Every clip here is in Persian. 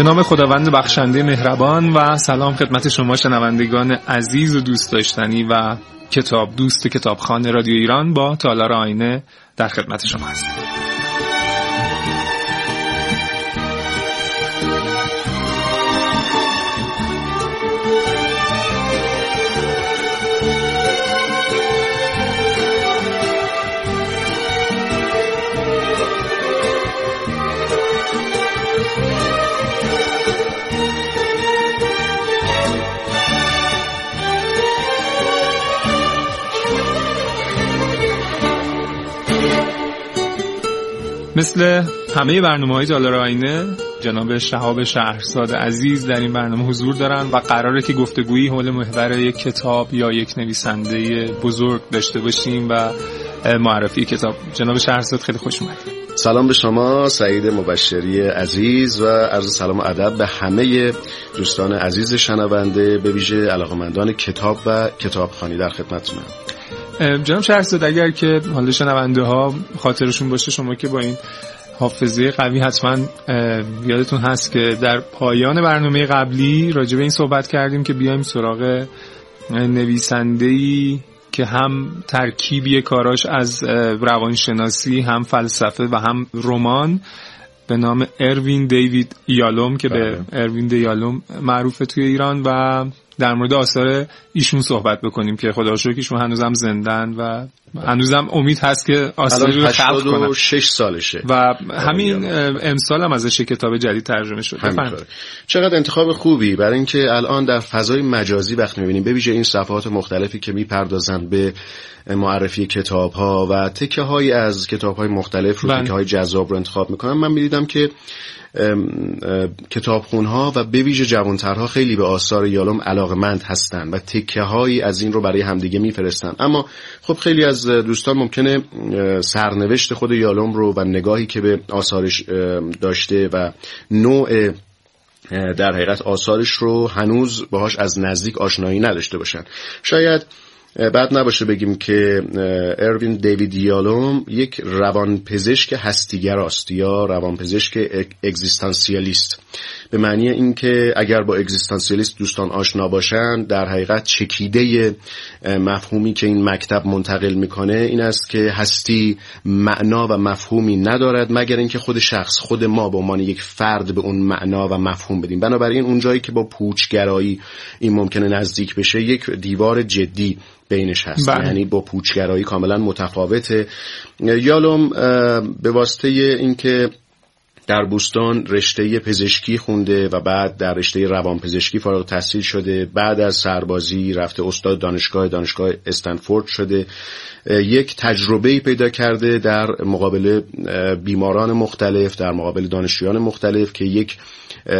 به نام خداوند بخشنده مهربان و سلام خدمت شما شنوندگان عزیز و دوست داشتنی و کتاب دوست کتابخانه رادیو ایران با تالار آینه در خدمت شما هستیم. مثل همه برنامه های تالار آینه جناب شهاب شهرزاد عزیز در این برنامه حضور دارن و قراره که گفتگویی حول محور یک کتاب یا یک نویسنده بزرگ داشته باشیم و معرفی کتاب. جناب شهرزاد خیلی خوش اومدید. سلام به شما سعید مبشری عزیز و عرض سلام و ادب به همه دوستان عزیز شنونده به ویژه علاقمندان کتاب و کتابخانی در خدمتتونم. جناب شهرزاد اگر که حالا شنونده ها خاطرشون باشه شما که با این حافظه قوی حتما یادتون هست که در پایان برنامه قبلی راجع به این صحبت کردیم که بیایم سراغ نویسنده که هم ترکیبی کاراش از روانشناسی هم فلسفه و هم رمان به نام اروین دیوید یالوم که به بله. اروین دیالوم معروفه توی ایران و در مورد آثار ایشون صحبت بکنیم که خدا رو ایشون هنوزم زندن و هنوزم امید هست که آثاری رو خلق کنن 6 سالشه. و همین امسال هم ازش کتاب جدید ترجمه شده چقدر انتخاب خوبی. برای اینکه الان در فضای مجازی وقت می‌بینیم. ببینید این صفحات مختلفی که می‌پردازند به معرفی کتاب ها و تکه های از کتاب های مختلف رو بله. تکه های جذاب رو انتخاب می‌کنم. من می‌دیدم که کتابخون ها و به ویژه جوانترها خیلی به آثار یالوم علاقمند هستند و تکه هایی از این رو برای همدیگه میفرستن اما خب خیلی از دوستان ممکنه سرنوشت خود یالوم رو و نگاهی که به آثارش داشته و نوع در حقیقت آثارش رو هنوز باهاش از نزدیک آشنایی نداشته باشن. شاید بعد نباشه بگیم که اروین دیوید یالوم یک روانپزشک هستیگراست یا روانپزشک اگزیستانسیالیست. به معنی اینکه اگر با اگزیستانسیالیست دوستان آشنا باشن در حقیقت چکیده مفهومی که این مکتب منتقل می‌کنه این است که هستی معنا و مفهومی ندارد مگر اینکه خود شخص خود ما به عنوان یک فرد به اون معنا و مفهوم بدیم. بنابراین اونجایی که با پوچگرایی این ممکنه نزدیک بشه یک دیوار جدی بینش هست بله. یعنی با پوچگرایی کاملا متفاوته یالوم به واسطه اینکه در بوستان رشته پزشکی خونده و بعد در رشته روانپزشکی فارغ تحصیل شده. بعد از سربازی رفته استاد دانشگاه دانشگاه استنفورد شده. یک تجربه پیدا کرده در مقابل بیماران مختلف در مقابل دانشجویان مختلف که یک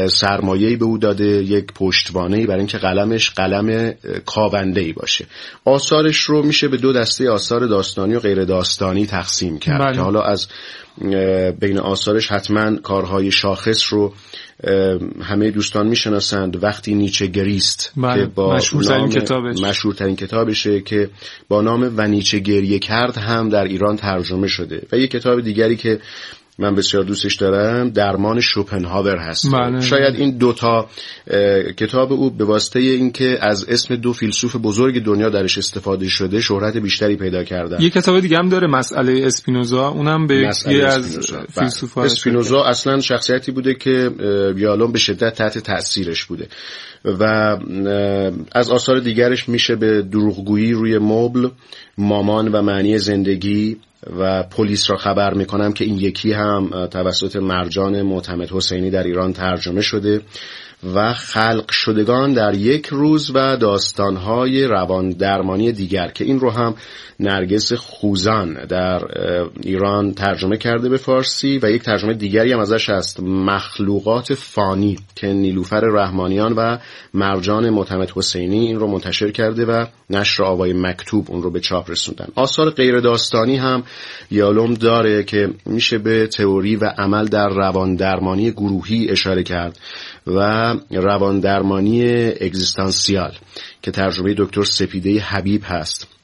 سرمایه‌ای به او داده یک پشتوانه برای اینکه قلمش قلم کاونده ای باشه. آثارش رو میشه به دو دسته آثار داستانی و غیر داستانی تقسیم کرد. بله. که حالا از بین آثارش حتما کارهای شاخص رو همه دوستان می‌شناسند وقتی نیچه گریست بله. که با مشهورترین کتابش مشهورترین کتابشه که با نام و نیچه گریه کرد هم در ایران ترجمه شده و یک کتاب دیگری که من بسیار دوستش دارم درمان شوپنهاور هست. بله. شاید این دوتا کتاب او به واسطه اینکه از اسم دو فیلسوف بزرگ دنیا درش استفاده شده شهرت بیشتری پیدا کردن یه کتاب دیگه هم داره مسئله اسپینوزا. اونم به یکی از فیلسوف اسپینوزا اصلا شخصیتی بوده که یالون به شدت تحت تاثیرش بوده. و از آثار دیگرش میشه به دروغگویی روی مبل مامان و معنی زندگی و پلیس را خبر می‌کنم که این یکی هم توسط مرجان معتمد حسینی در ایران ترجمه شده. و خلق شدگان در یک روز و داستانهای روان درمانی دیگر که این رو هم نرگس خوزان در ایران ترجمه کرده به فارسی و یک ترجمه دیگری هم ازش هست مخلوقات فانی که نیلوفر رحمانیان و مرجان معتمد حسینی این رو منتشر کرده و نشر آوای مکتوب اون رو به چاپ رسوندن. آثار غیر داستانی هم یالوم داره که میشه به تئوری و عمل در روان درمانی گروهی اشاره کرد و روان درمانی اگزیستانسیال که ترجمه دکتر سپیده حبیب هست.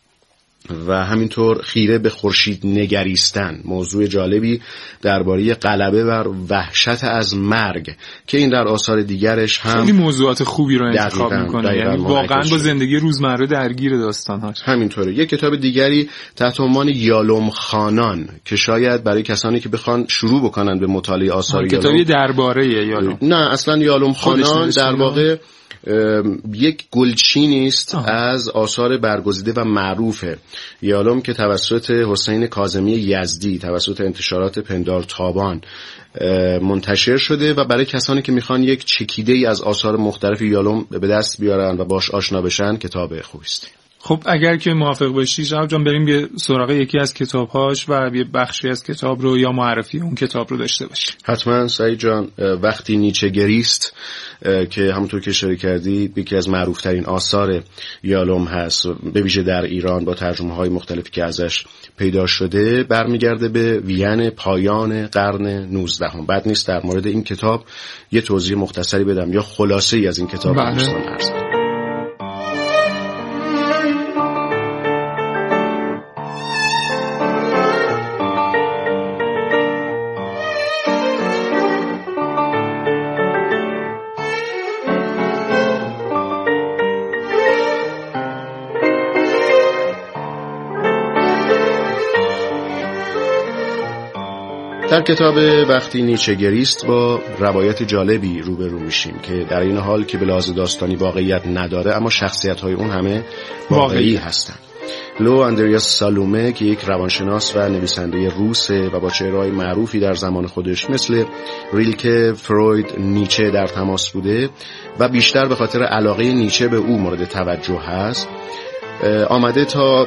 و همینطور خیره به خورشید نگریستن. موضوع جالبی درباره غلبه بر وحشت از مرگ که این در آثار دیگرش هم خیلی موضوعات خوبی رو انتخاب می‌کنه. یعنی واقعا. با زندگی روزمره درگیر داستانهاش همینطوره. یک کتاب دیگری تحت عنوان یالوم خانان که شاید برای کسانی که بخوان شروع بکنن به مطالعه آثار یالوم کتابی درباره یالوم. نه اصلا یالوم خانان در واقع یک گلچینی است از آثار برگزیده و معروف یالوم که توسط حسین کازمی یزدی توسط انتشارات پندار تابان منتشر شده و برای کسانی که می‌خوان یک چکیده ای از آثار مختلف یالوم به دست بیارن و باش آشنا بشن کتاب خوبی است. خب اگر که موافق باشی شب جان بریم یه سراغ یکی از کتابهاش و یه بخشی از کتاب رو یا معرفی اون کتاب رو داشته باشیم حتما سعید جان وقتی نیچه گریست که همونطور که اشاره کردی یکی از معروفترین آثار یالوم هست به ویژه در ایران با ترجمه های مختلفی که ازش پیدا شده برمیگرده به وین پایان قرن 19 هم. بعد نیست در مورد این کتاب یه توضیح مختصری بدم یا خلاصه ای از این کتاب بله. کتاب وقتی نیچه گریست با روایت جالبی روبرو میشیم که در این حال که به لحاظ داستانی واقعیت نداره اما شخصیت های اون همه واقعی هستند لو اندریاس سالومه که یک روانشناس و نویسنده روسه و با چهرهای معروفی در زمان خودش مثل ریلکه فروید نیچه در تماس بوده و بیشتر به خاطر علاقه نیچه به او مورد توجه هست. آمده تا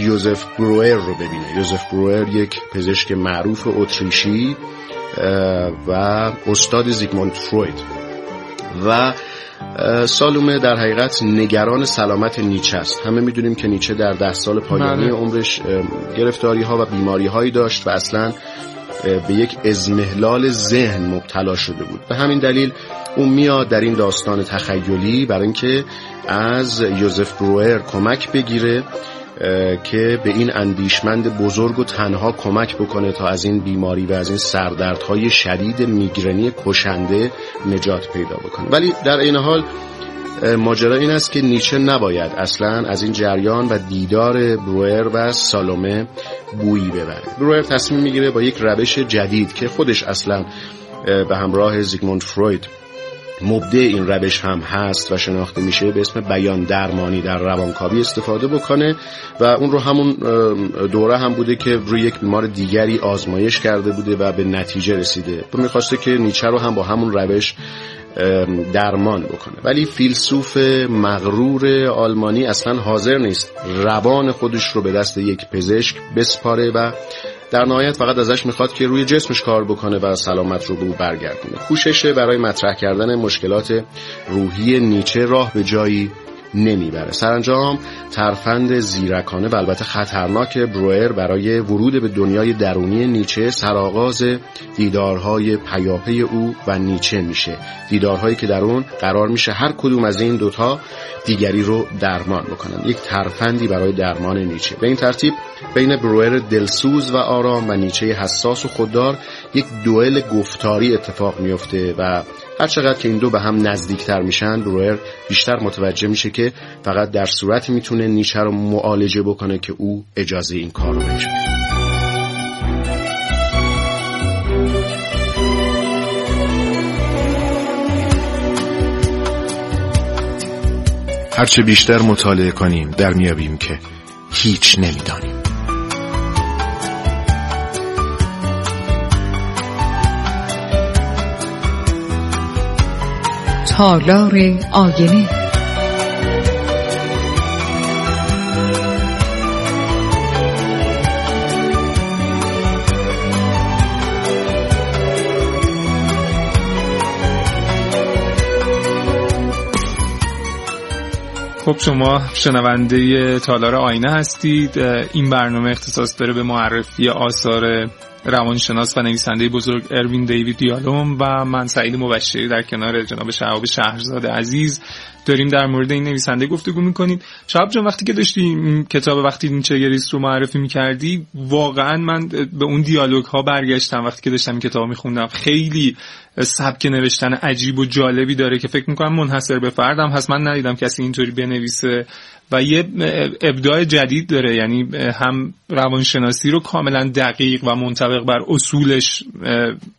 یوزف بروئر رو ببینه. یوزف بروئر یک پزشک معروف اتریشی و استاد زیگموند فروید. و سالومه در حقیقت نگران سلامت نیچه است. همه می‌دونیم که نیچه در ده سال پایانی بله. عمرش گرفتاری ها و بیماری هایی داشت و اصلا به یک ازمهلال ذهن مبتلا شده بود. به همین دلیل اون میاد در این داستان تخیلی برای اینکه از یوزف بروئر کمک بگیره که به این اندیشمند بزرگ و تنها کمک بکنه تا از این بیماری و از این سردردهای شدید میگرنی کشنده نجات پیدا بکنه. ولی در این حال ماجرا این است که نیچه نباید اصلا از این جریان و دیدار بروئر و سالومه بویی ببره. بروئر تصمیم می‌گیره با یک روش جدید که خودش اصلا به همراه زیگموند فروید مبدع این روش هم هست و شناخته میشه به اسم بیان درمانی در روانکاوی استفاده بکنه و اون رو همون دوره هم بوده که روی یک بیمار دیگری آزمایش کرده بوده و به نتیجه رسیده. و می‌خواسته که نیچه رو هم با همون روش درمان بکنه. ولی فیلسوف مغرور آلمانی اصلا حاضر نیست روان خودش رو به دست یک پزشک بسپاره و در نهایت فقط ازش می‌خواد که روی جسمش کار بکنه و سلامت رو به او برگردونه. کوششه برای مطرح کردن مشکلات روحی نیچه راه به جایی نمی‌بره. سرانجام ترفند زیرکانه و البته خطرناک بروئر برای ورود به دنیای درونی نیچه سرآغاز دیدارهای پیاپی او و نیچه میشه. دیدارهایی که در اون قرار میشه هر کدوم از این دوتا دیگری رو درمان بکنن. یک ترفندی برای درمان نیچه. به این ترتیب بین بروئر دلسوز و آرام و نیچه حساس و خوددار یک دوئل گفتاری اتفاق میفته و هر چقدر که این دو به هم نزدیکتر میشن بروئر بیشتر متوجه میشه که فقط در صورتی می‌تونه نیچه رو معالجه بکنه که او اجازه این کار رو بهش هرچه بیشتر مطالعه کنیم در میابیم که هیچ نمی‌دانیم. تالار آینه. خب شما شنونده تالار آینه هستید. این برنامه اختصاص داره به معرفی آثار روانشناس و نویسنده بزرگ اروین دیوید دیالوم و من سعید مبشری در کنار جناب شهاب شهرزاد عزیز داریم در مورد این نویسنده گفتگو می‌کنیم شب جان وقتی که داشتی کتاب وقتی نیچه گریست رو معرفی می‌کردی واقعا من به اون دیالوگ ها برگشتم وقتی که داشتم این کتاب میخوندم. خیلی سبک نوشتن عجیب و جالبی داره که فکر می‌کنم منحصر به فردم هست. من ندیدم کسی اینطوری بنویسه و یه ابداع جدید داره. یعنی هم روانشناسی رو کاملا دقیق و منطبق بر اصولش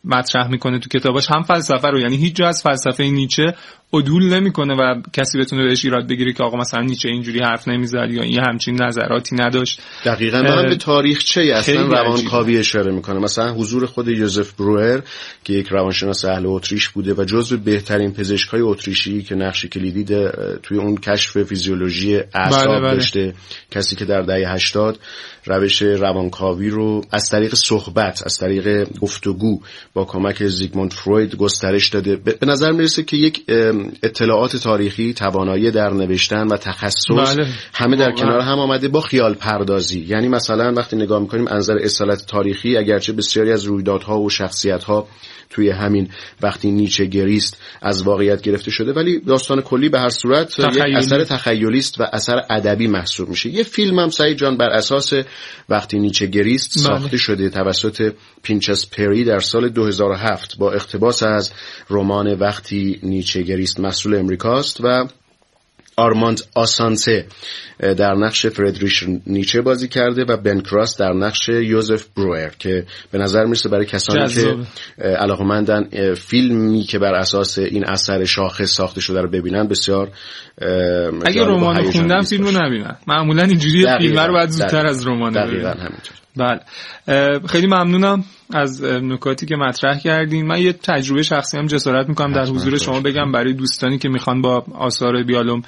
مطرح می‌کنه تو کتاباش هم فلسفه رو. یعنی هیچ جا از فلسفه نیچه عدول نمی‌کنه و کسی بتونه بهش ایراد بگیره که آقا مثلا نیچه اینجوری حرف نمی‌زد یا این همچین نظراتی نداشت. دقیقا من به تاریخچه اصلا روانکاوی اشاره می‌کنه. مثلا حضور خود یوزف بروئر که یک روانشناس اهل اتریش بوده و جزو بهترین پزشکای اتریشی که نقش کلیدی توی اون کشف فیزیولوژی اعصاب بله بله. داشته کسی که در دهه 80 روش روانکاوی رو از طریق صحبت از طریق گفتگو با کمک زیگموند فروید گسترش داده. به نظر می‌رسه که یک اطلاعات تاریخی توانایی در نوشتن و تخصص بله. همه در کنار هم آمده با خیال پردازی یعنی مثلا وقتی نگاه می‌کنیم انظر اصالت تاریخی اگرچه بسیاری از رویدادها و شخصیتها توی همین وقتی نیچه گریست از واقعیت گرفته شده ولی داستان کلی به هر صورت یک اثر تخیلی است و اثر ادبی محسوب میشه یه فیلم هم سعید جان بر اساس وقتی نیچه گریست بله. ساخته شده توسط پینخاس پری در سال 2007 با اقتباس از رمان وقتی نیچه گریست محصول امریکاست و آرماند آسانته در نقش فردریش نیچه بازی کرده و بن کراس در نقش یوزف بروئر که به نظر می‌رسه برای کسانی که علاقمندن فیلمی که بر اساس این اثر شاخص ساخته شده رو ببینن بسیار اگه رمان خوندم فیلم رو نبینن. معمولا اینجوری فیلم رو باید زودتر از رمان دقیقا همینطور. بله. خیلی ممنونم. از نکاتی که مطرح کردین من یه تجربه شخصی هم جسارت می‌کنم در حضور شما بگم برای دوستانی که می‌خوان با آثار بیالوم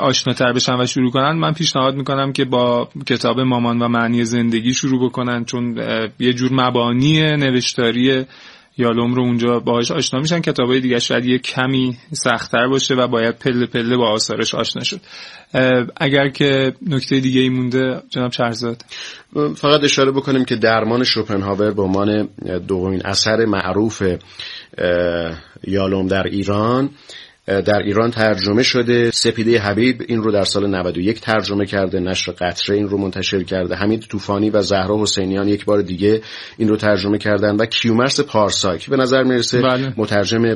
آشناتر بشن و شروع کنن من پیشنهاد می‌کنم که با کتاب مامان و معنی زندگی شروع بکنن چون یه جور مبانی نوشتاری یالوم رو اونجا باهاش آشنا میشن کتابای دیگه شاید یه کمی سختتر باشه و باید پله پله با آثارش آشنا شد. اگر که نکته دیگه ای مونده جناب چرزاد فقط اشاره بکنیم که درمان شوپنهاور به عنوان دومین اثر معروف یالوم در ایران در ایران ترجمه شده. سپیده حبیب این رو در سال 91 ترجمه کرده. نشر قطره این رو منتشر کرده. حمید طوفانی و زهرا حسینیان یک بار دیگه این رو ترجمه کردن. و کیومرس پارساک به نظر می‌رسه بله. مترجم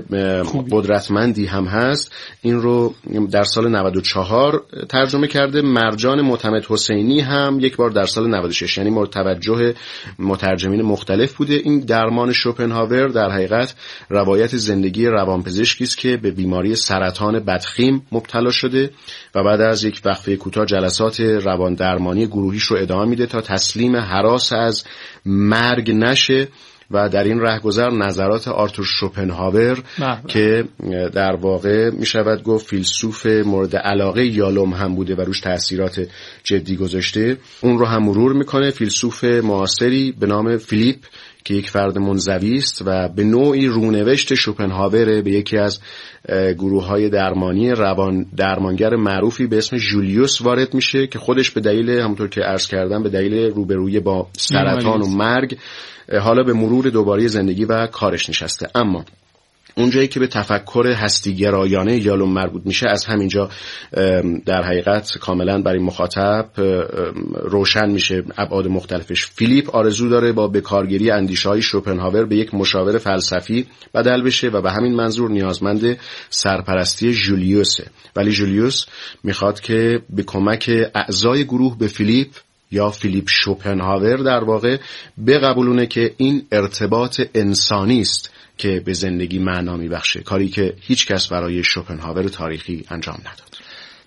قدرتمندی هم هست. این رو در سال 94 ترجمه کرده. مرجان معتمد حسینی هم یک بار در سال 96 یعنی توجه مترجمین مختلف بوده. این درمان شوپنهاور در حقیقت روایت زندگی روانپزشکی است که به بیماری سرطان بدخیم مبتلا شده و بعد از یک وقفه کوتاه جلسات روان درمانی گروهیش رو ادامه میده تا تسلیم حراس از مرگ نشه و در این رهگذر نظرات آرتور شوپنهاور بله. که در واقع می شود گفت فیلسوف مورد علاقه یالوم هم بوده و روش تاثیرات جدی گذاشته اون رو هم مرور می‌کنه فیلسوف معاصری به نام فیلیپ که یک فرد منزوی است و به نوعی رونوشت شوپنهاور به یکی از گروه های درمانی روان درمانگر معروفی به اسم جولیوس وارد میشه که خودش به دلیل همونطور که عرض کردم به دلیل روبرویی با سرطان و مرگ حالا به مرور دوباره زندگی و کارش نشسته. اما اونجایی که به تفکر هستیگرایانه یالوم مربوط میشه از همینجا در حقیقت کاملا برای مخاطب روشن میشه. ابعاد مختلفش. فیلیپ آرزو داره با بکارگیری اندیشه های شوپنهاور به یک مشاور فلسفی بدل بشه و به همین منظور نیازمند سرپرستی جولیوسه. ولی جولیوس می‌خواد که به کمک اعضای گروه به فیلیپ یا فیلیپ شوپنهاور در واقع بقبولونه که این ارتباط انسانی است. که به زندگی معنا میبخشه کاری که هیچ کس برای شوپنهاور تاریخی انجام نداد.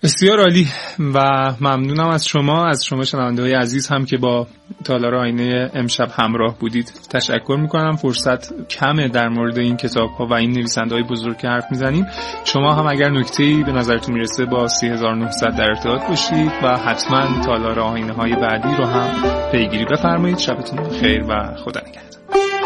بسیار عالی و ممنونم از شما از شما شنونده های عزیز هم که با تالار آینه امشب همراه بودید. تشکر می‌کنم. فرصت کمه در مورد این کتاب ها و این نویسنده های بزرگ که حرف می‌زنیم. شما هم اگر نکته ای به نظرتون می‌رسه با 3900 در ارتباط باشید و حتما تالار آینه های بعدی رو هم پیگیری بفرمایید. شبتون خیر و خدا نگهدار.